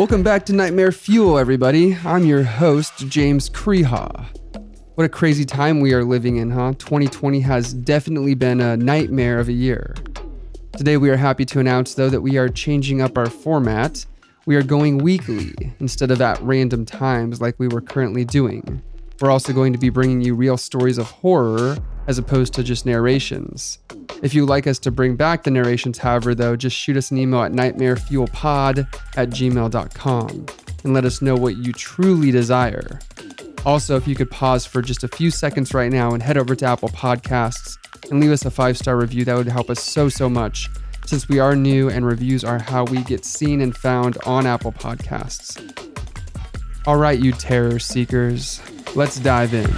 Welcome back to Nightmare Fuel, everybody. I'm your host, James Kreha. What a crazy time we are living in, huh? 2020 has definitely been a nightmare of a year. Today, we are happy to announce, though, that we are changing up our format. We are going weekly instead of at random times like we were currently doing. We're also going to be bringing you real stories of horror as opposed to just narrations. If you'd like us to bring back the narrations, however, though, just shoot us an email at nightmarefuelpod at gmail.com and let us know what you truly desire. Also, if you could pause for just a few seconds right now and head over to Apple Podcasts and leave us a five star review, that would help us so, so much since we are new and reviews are how we get seen and found on Apple Podcasts. All right, you terror seekers, let's dive in.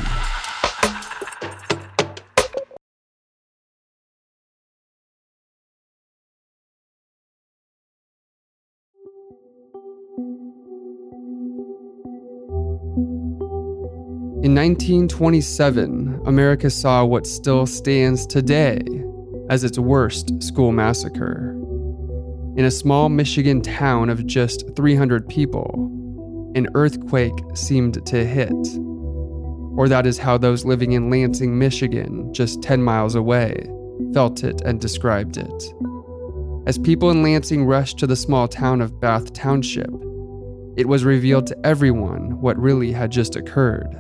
In 1927, America saw what still stands today as its worst school massacre. In a small Michigan town of just 300 people, an earthquake seemed to hit. Or that is how those living in Lansing, Michigan, just 10 miles away, felt it and described it. As people in Lansing rushed to the small town of Bath Township, it was revealed to everyone what really had just occurred.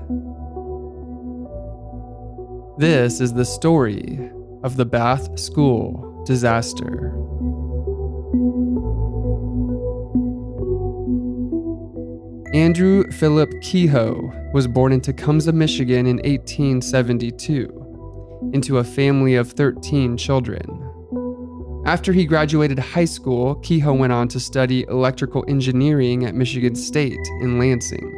This is the story of the Bath School disaster. Andrew Philip Kehoe was born in Tecumseh, Michigan in 1872 into a family of 13 children. After he graduated high school, Kehoe went on to study electrical engineering at Michigan State in Lansing.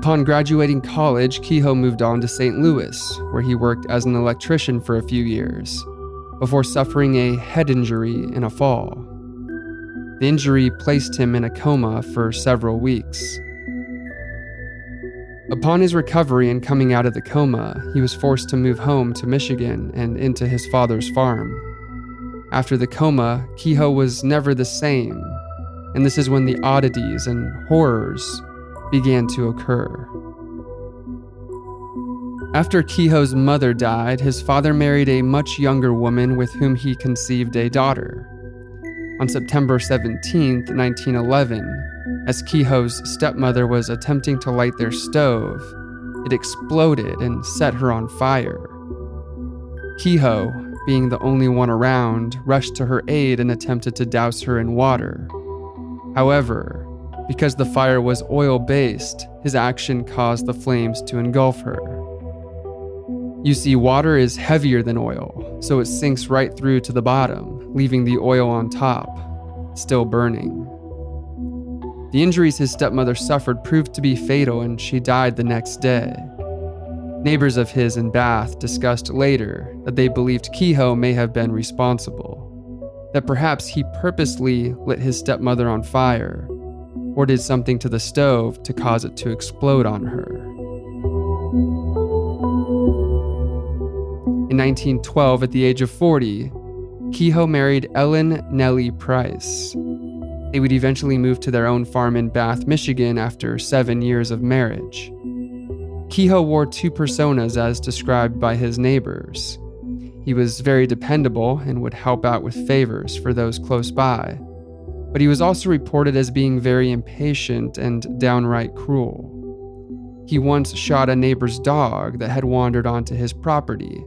Upon graduating college, Kehoe moved on to St. Louis, where he worked as an electrician for a few years, before suffering a head injury in a fall. The injury placed him in a coma for several weeks. Upon his recovery and coming out of the coma, he was forced to move home to Michigan and into his father's farm. After the coma, Kehoe was never the same, and this is when the oddities and horrors began to occur. After Kehoe's mother died, his father married a much younger woman with whom he conceived a daughter. On September 17, 1911, as Kehoe's stepmother was attempting to light their stove, it exploded and set her on fire. Kehoe, being the only one around, rushed to her aid and attempted to douse her in water. However, because the fire was oil based, his action caused the flames to engulf her. You see, water is heavier than oil, so it sinks right through to the bottom, leaving the oil on top, still burning. The injuries his stepmother suffered proved to be fatal, and she died the next day. Neighbors of his in Bath discussed later that they believed Kehoe may have been responsible, that perhaps he purposely lit his stepmother on fire or did something to the stove to cause it to explode on her. In 1912, at the age of 40, Kehoe married Ellen Nellie Price. They would eventually move to their own farm in Bath, Michigan after seven years of marriage. Kehoe wore two personas as described by his neighbors. He was very dependable and would help out with favors for those close by but he was also reported as being very impatient and downright cruel. He once shot a neighbor's dog that had wandered onto his property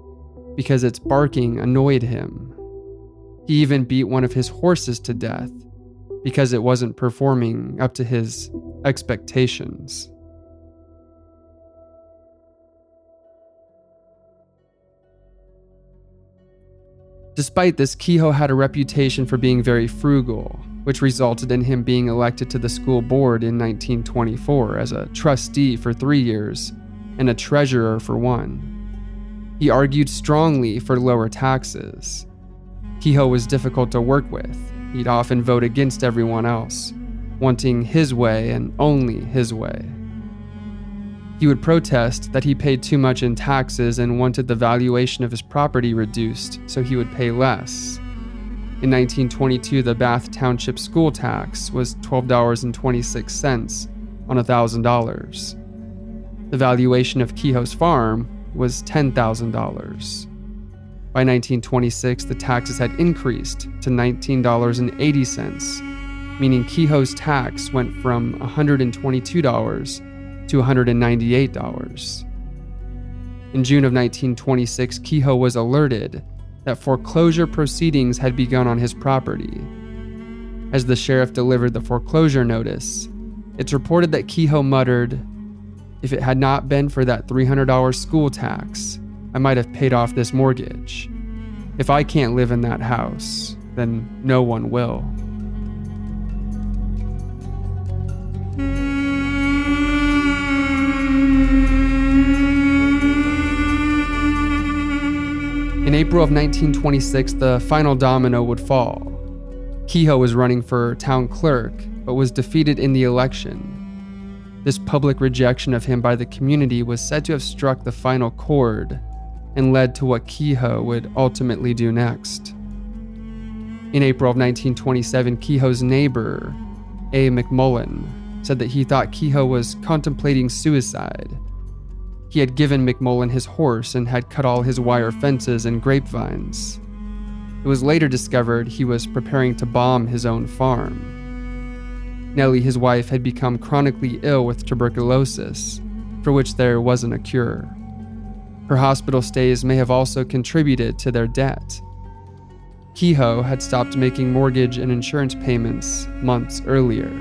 because its barking annoyed him. He even beat one of his horses to death because it wasn't performing up to his expectations. Despite this, Kehoe had a reputation for being very frugal, which resulted in him being elected to the school board in 1924 as a trustee for three years and a treasurer for one. He argued strongly for lower taxes. Kehoe was difficult to work with. He'd often vote against everyone else, wanting his way and only his way. He would protest that he paid too much in taxes and wanted the valuation of his property reduced so he would pay less. In 1922, the Bath Township school tax was $12.26 on $1,000. The valuation of Kehoe's farm was $10,000. By 1926, the taxes had increased to $19.80, meaning Kehoe's tax went from $122 to $198. In June of 1926, Kehoe was alerted that foreclosure proceedings had begun on his property. As the sheriff delivered the foreclosure notice, it's reported that Kehoe muttered, If it had not been for that $300 school tax, I might have paid off this mortgage. If I can't live in that house, then no one will. In April of 1926, the final domino would fall. Kehoe was running for town clerk, but was defeated in the election. This public rejection of him by the community was said to have struck the final chord and led to what Kehoe would ultimately do next. In April of 1927, Kehoe's neighbor, A. McMullen, said that he thought Kehoe was contemplating suicide he had given McMullen his horse and had cut all his wire fences and grapevines. It was later discovered he was preparing to bomb his own farm. Nellie, his wife, had become chronically ill with tuberculosis, for which there wasn't a cure. Her hospital stays may have also contributed to their debt. Kehoe had stopped making mortgage and insurance payments months earlier.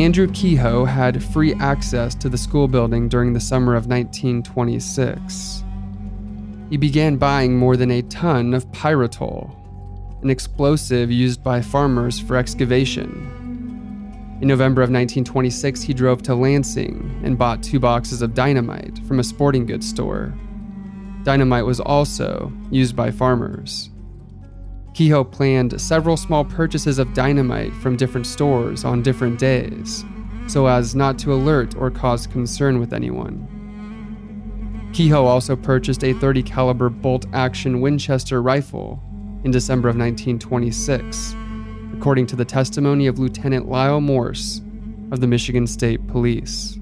Andrew Kehoe had free access to the school building during the summer of 1926. He began buying more than a ton of pyrotol, an explosive used by farmers for excavation. In November of 1926, he drove to Lansing and bought two boxes of dynamite from a sporting goods store. Dynamite was also used by farmers. Kehoe planned several small purchases of dynamite from different stores on different days, so as not to alert or cause concern with anyone. Kehoe also purchased a 30 caliber bolt action Winchester rifle in December of 1926, according to the testimony of Lieutenant Lyle Morse of the Michigan State Police.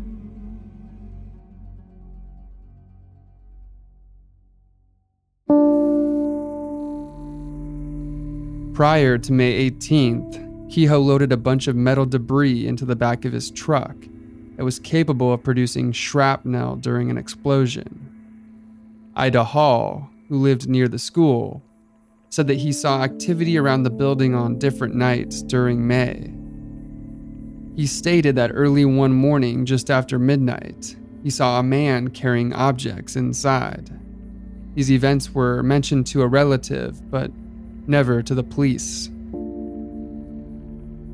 Prior to May 18th, Kehoe loaded a bunch of metal debris into the back of his truck that was capable of producing shrapnel during an explosion. Ida Hall, who lived near the school, said that he saw activity around the building on different nights during May. He stated that early one morning, just after midnight, he saw a man carrying objects inside. These events were mentioned to a relative, but never to the police.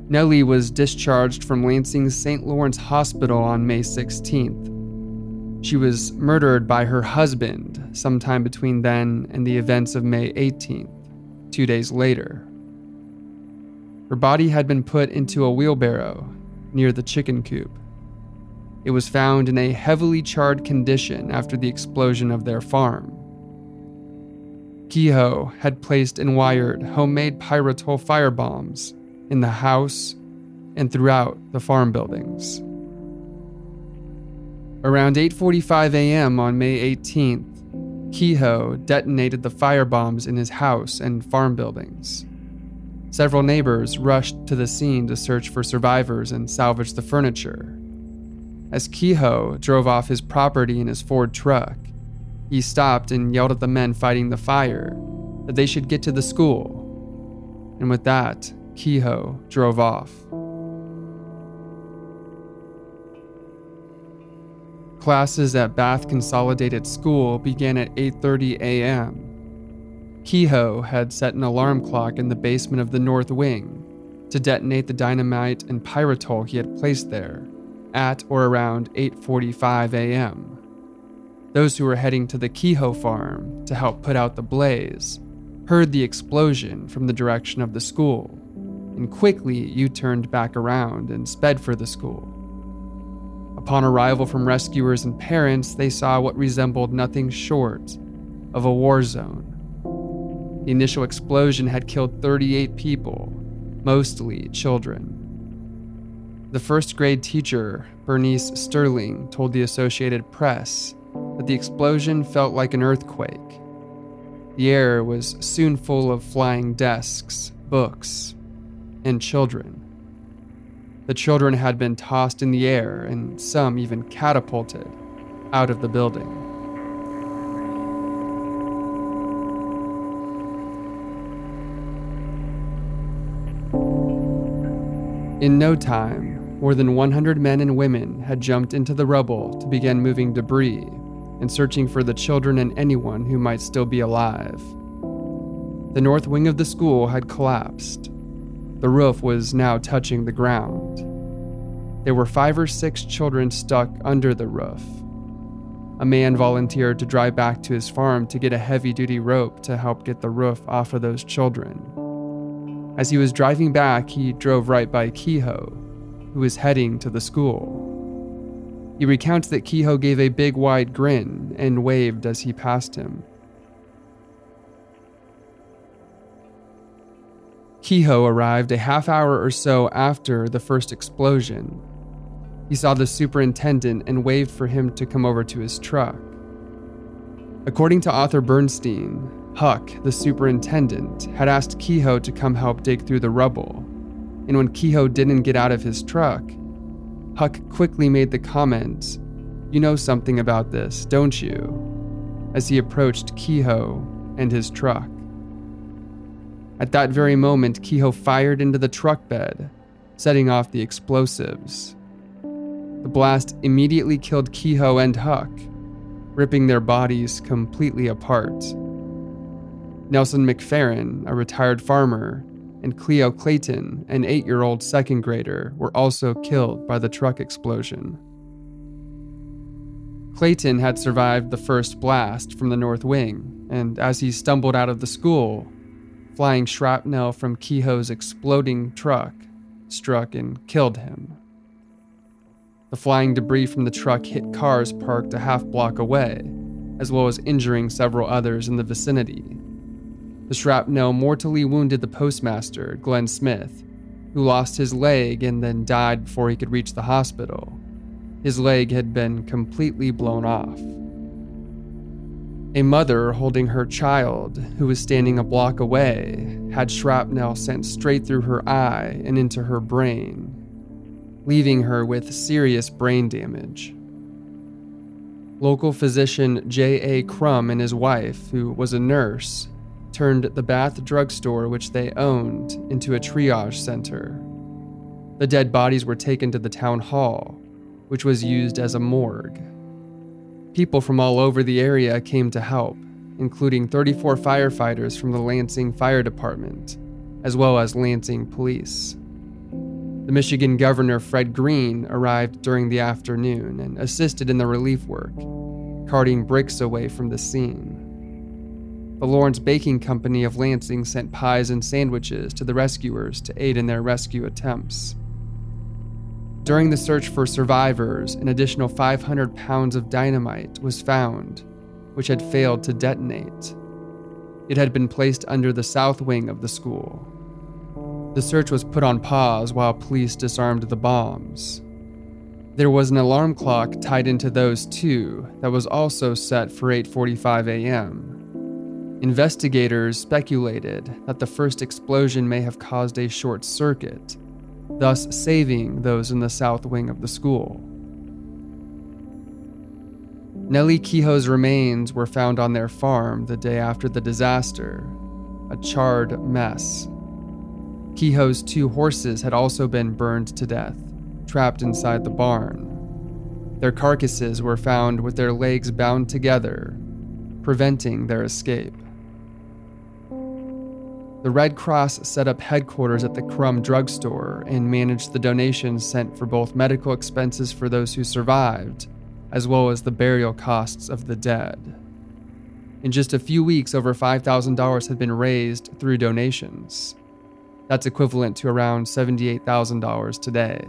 Nellie was discharged from Lansing's St. Lawrence Hospital on May 16th. She was murdered by her husband sometime between then and the events of May 18th, two days later. Her body had been put into a wheelbarrow near the chicken coop. It was found in a heavily charred condition after the explosion of their farm. Kehoe had placed and wired homemade pyrotol firebombs in the house and throughout the farm buildings. Around 8:45 a.m. on May 18th, Kehoe detonated the firebombs in his house and farm buildings. Several neighbors rushed to the scene to search for survivors and salvage the furniture. As Kehoe drove off his property in his Ford truck, he stopped and yelled at the men fighting the fire that they should get to the school. And with that, Kehoe drove off. Classes at Bath Consolidated School began at 8:30 a.m. Kehoe had set an alarm clock in the basement of the north wing to detonate the dynamite and pyrotol he had placed there at or around 8:45 a.m. Those who were heading to the Kehoe farm to help put out the blaze heard the explosion from the direction of the school and quickly U turned back around and sped for the school. Upon arrival from rescuers and parents, they saw what resembled nothing short of a war zone. The initial explosion had killed 38 people, mostly children. The first grade teacher, Bernice Sterling, told the Associated Press that the explosion felt like an earthquake. The air was soon full of flying desks, books, and children. The children had been tossed in the air and some even catapulted out of the building. In no time, more than 100 men and women had jumped into the rubble to begin moving debris and searching for the children and anyone who might still be alive. The north wing of the school had collapsed. The roof was now touching the ground. There were five or six children stuck under the roof. A man volunteered to drive back to his farm to get a heavy duty rope to help get the roof off of those children. As he was driving back, he drove right by Kehoe, who was heading to the school. He recounts that Kehoe gave a big wide grin and waved as he passed him. Kehoe arrived a half hour or so after the first explosion. He saw the superintendent and waved for him to come over to his truck. According to Arthur Bernstein, Huck, the superintendent, had asked Kehoe to come help dig through the rubble, and when Kehoe didn't get out of his truck, Huck quickly made the comment, You know something about this, don't you? as he approached Kehoe and his truck. At that very moment, Kehoe fired into the truck bed, setting off the explosives. The blast immediately killed Kehoe and Huck, ripping their bodies completely apart. Nelson McFarren, a retired farmer, and Cleo Clayton, an eight year old second grader, were also killed by the truck explosion. Clayton had survived the first blast from the north wing, and as he stumbled out of the school, flying shrapnel from Kehoe's exploding truck struck and killed him. The flying debris from the truck hit cars parked a half block away, as well as injuring several others in the vicinity. The shrapnel mortally wounded the postmaster, Glenn Smith, who lost his leg and then died before he could reach the hospital. His leg had been completely blown off. A mother holding her child, who was standing a block away, had shrapnel sent straight through her eye and into her brain, leaving her with serious brain damage. Local physician J.A. Crum and his wife, who was a nurse, turned the Bath drugstore, which they owned, into a triage center. The dead bodies were taken to the town hall, which was used as a morgue. People from all over the area came to help, including 34 firefighters from the Lansing Fire Department, as well as Lansing Police. The Michigan Governor Fred Green arrived during the afternoon and assisted in the relief work, carting bricks away from the scene. The Lawrence Baking Company of Lansing sent pies and sandwiches to the rescuers to aid in their rescue attempts. During the search for survivors, an additional 500 pounds of dynamite was found, which had failed to detonate. It had been placed under the south wing of the school. The search was put on pause while police disarmed the bombs. There was an alarm clock tied into those two that was also set for 8:45 a.m. Investigators speculated that the first explosion may have caused a short circuit, thus saving those in the south wing of the school. Nellie Kehoe's remains were found on their farm the day after the disaster, a charred mess. Kehoe's two horses had also been burned to death, trapped inside the barn. Their carcasses were found with their legs bound together, preventing their escape. The Red Cross set up headquarters at the Crum drugstore and managed the donations sent for both medical expenses for those who survived, as well as the burial costs of the dead. In just a few weeks, over $5,000 had been raised through donations. That's equivalent to around $78,000 today.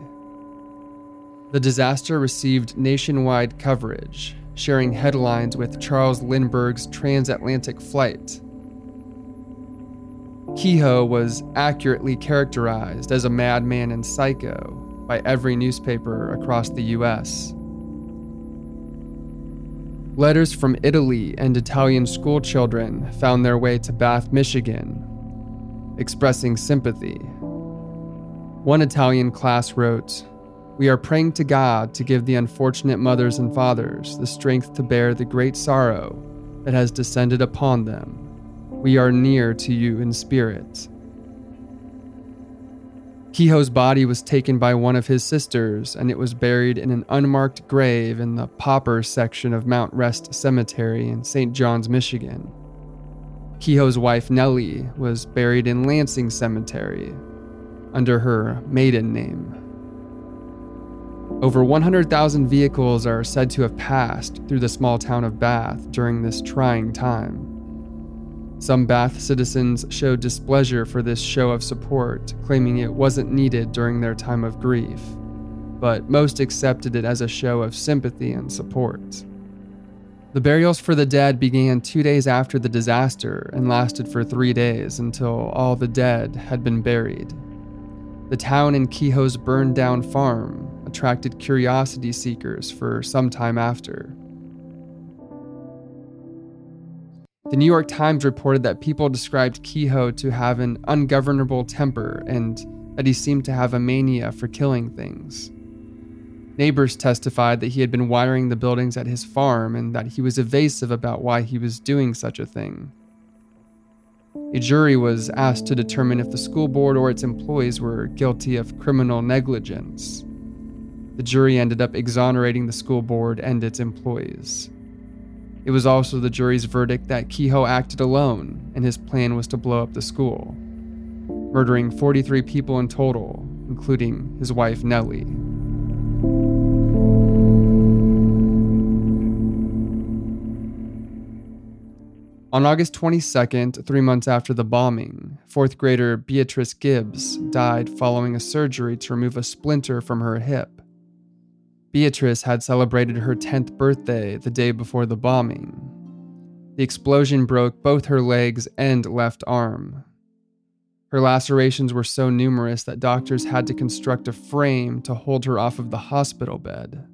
The disaster received nationwide coverage, sharing headlines with Charles Lindbergh's transatlantic flight. Kehoe was accurately characterized as a madman and psycho by every newspaper across the US. Letters from Italy and Italian schoolchildren found their way to Bath, Michigan, expressing sympathy. One Italian class wrote, We are praying to God to give the unfortunate mothers and fathers the strength to bear the great sorrow that has descended upon them. We are near to you in spirit. Kehoe's body was taken by one of his sisters, and it was buried in an unmarked grave in the pauper section of Mount Rest Cemetery in St. John's, Michigan. Kehoe's wife, Nellie, was buried in Lansing Cemetery under her maiden name. Over 100,000 vehicles are said to have passed through the small town of Bath during this trying time. Some Bath citizens showed displeasure for this show of support, claiming it wasn't needed during their time of grief, but most accepted it as a show of sympathy and support. The burials for the dead began two days after the disaster and lasted for three days until all the dead had been buried. The town and Kehoe's burned down farm attracted curiosity seekers for some time after. The New York Times reported that people described Kehoe to have an ungovernable temper and that he seemed to have a mania for killing things. Neighbors testified that he had been wiring the buildings at his farm and that he was evasive about why he was doing such a thing. A jury was asked to determine if the school board or its employees were guilty of criminal negligence. The jury ended up exonerating the school board and its employees. It was also the jury's verdict that Kehoe acted alone and his plan was to blow up the school, murdering 43 people in total, including his wife Nellie. On August 22nd, three months after the bombing, fourth grader Beatrice Gibbs died following a surgery to remove a splinter from her hip. Beatrice had celebrated her 10th birthday the day before the bombing. The explosion broke both her legs and left arm. Her lacerations were so numerous that doctors had to construct a frame to hold her off of the hospital bed.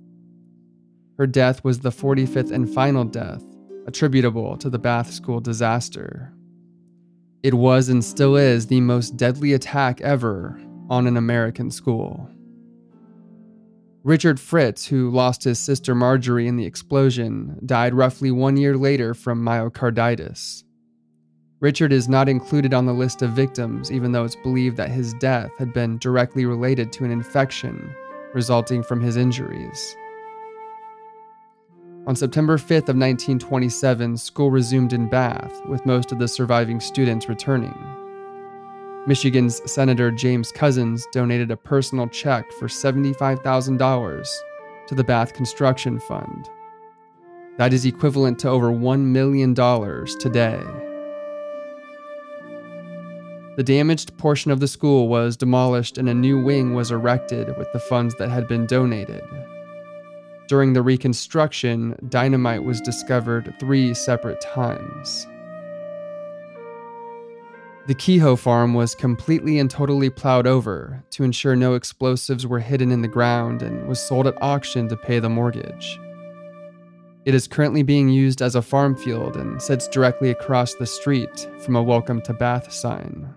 Her death was the 45th and final death attributable to the Bath School disaster. It was and still is the most deadly attack ever on an American school. Richard Fritz, who lost his sister Marjorie in the explosion, died roughly one year later from myocarditis. Richard is not included on the list of victims, even though it's believed that his death had been directly related to an infection resulting from his injuries. On September 5th of 1927, school resumed in Bath, with most of the surviving students returning. Michigan's Senator James Couzens donated a personal check for $75,000 to the Bath Construction Fund. That is equivalent to over $1 million today. The damaged portion of the school was demolished and a new wing was erected with the funds that had been donated. During the reconstruction, dynamite was discovered three separate times. The Kehoe farm was completely and totally plowed over to ensure no explosives were hidden in the ground and was sold at auction to pay the mortgage. It is currently being used as a farm field and sits directly across the street from a Welcome to Bath sign.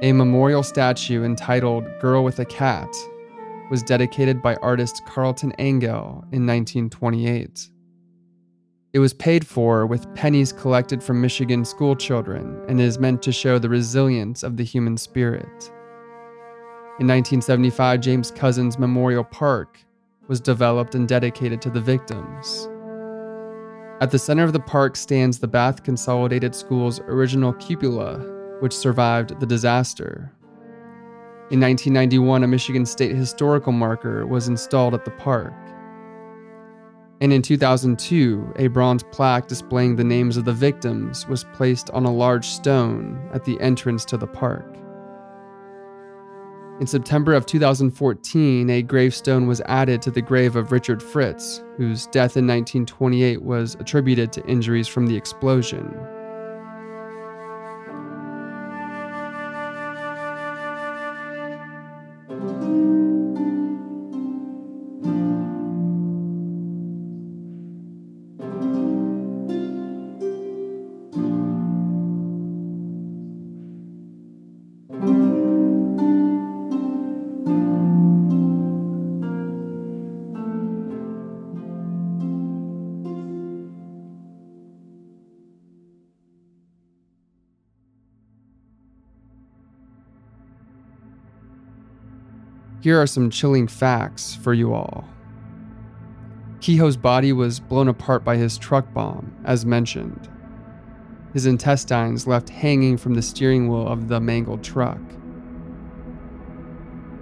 A memorial statue entitled Girl with a Cat was dedicated by artist Carleton Angell in 1928. It was paid for with pennies collected from Michigan schoolchildren and is meant to show the resilience of the human spirit. In 1975, James Couzens Memorial Park was developed and dedicated to the victims. At the center of the park stands the Bath Consolidated School's original cupola, which survived the disaster. In 1991, a Michigan State historical marker was installed at the park. And in 2002, a bronze plaque displaying the names of the victims was placed on a large stone at the entrance to the park. In September of 2014, a gravestone was added to the grave of Richard Fritz, whose death in 1928 was attributed to injuries from the explosion. Here are some chilling facts for you all. Kehoe's body was blown apart by his truck bomb, as mentioned. His intestines left hanging from the steering wheel of the mangled truck.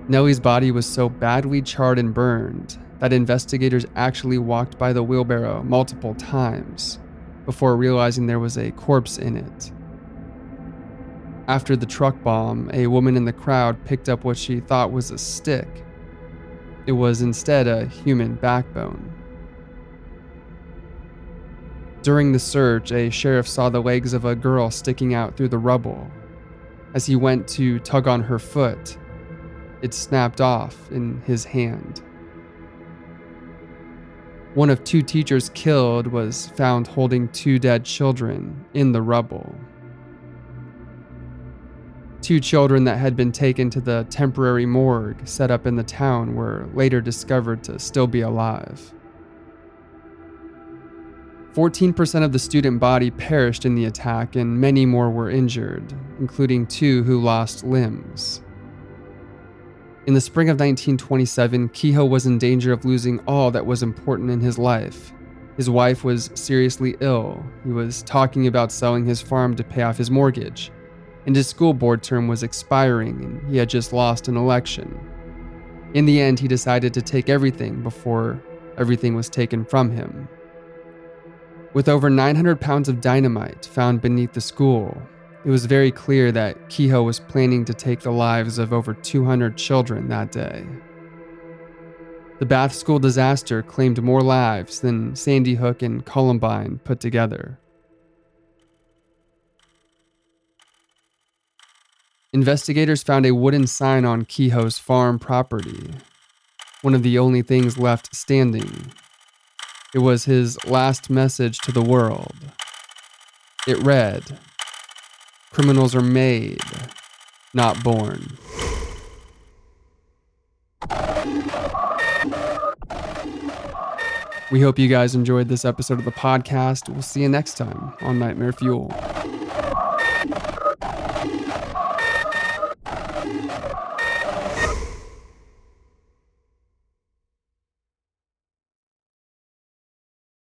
Nellie's body was so badly charred and burned that investigators actually walked by the wheelbarrow multiple times before realizing there was a corpse in it. After the truck bomb, a woman in the crowd picked up what she thought was a stick. It was instead a human backbone. During the search, a sheriff saw the legs of a girl sticking out through the rubble. As he went to tug on her foot, it snapped off in his hand. One of two teachers killed was found holding two dead children in the rubble. Two children that had been taken to the temporary morgue set up in the town were later discovered to still be alive. 14% of the student body perished in the attack, and many more were injured, including two who lost limbs. In the spring of 1927, Kehoe was in danger of losing all that was important in his life. His wife was seriously ill. He was talking about selling his farm to pay off his mortgage and his school board term was expiring and he had just lost an election. In the end, he decided to take everything before everything was taken from him. With over 900 pounds of dynamite found beneath the school, it was very clear that Kehoe was planning to take the lives of over 200 children that day. The Bath School disaster claimed more lives than Sandy Hook and Columbine put together. Investigators found a wooden sign on Kehoe's farm property, one of the only things left standing. It was his last message to the world. It read Criminals are made, not born. We hope you guys enjoyed this episode of the podcast. We'll see you next time on Nightmare Fuel.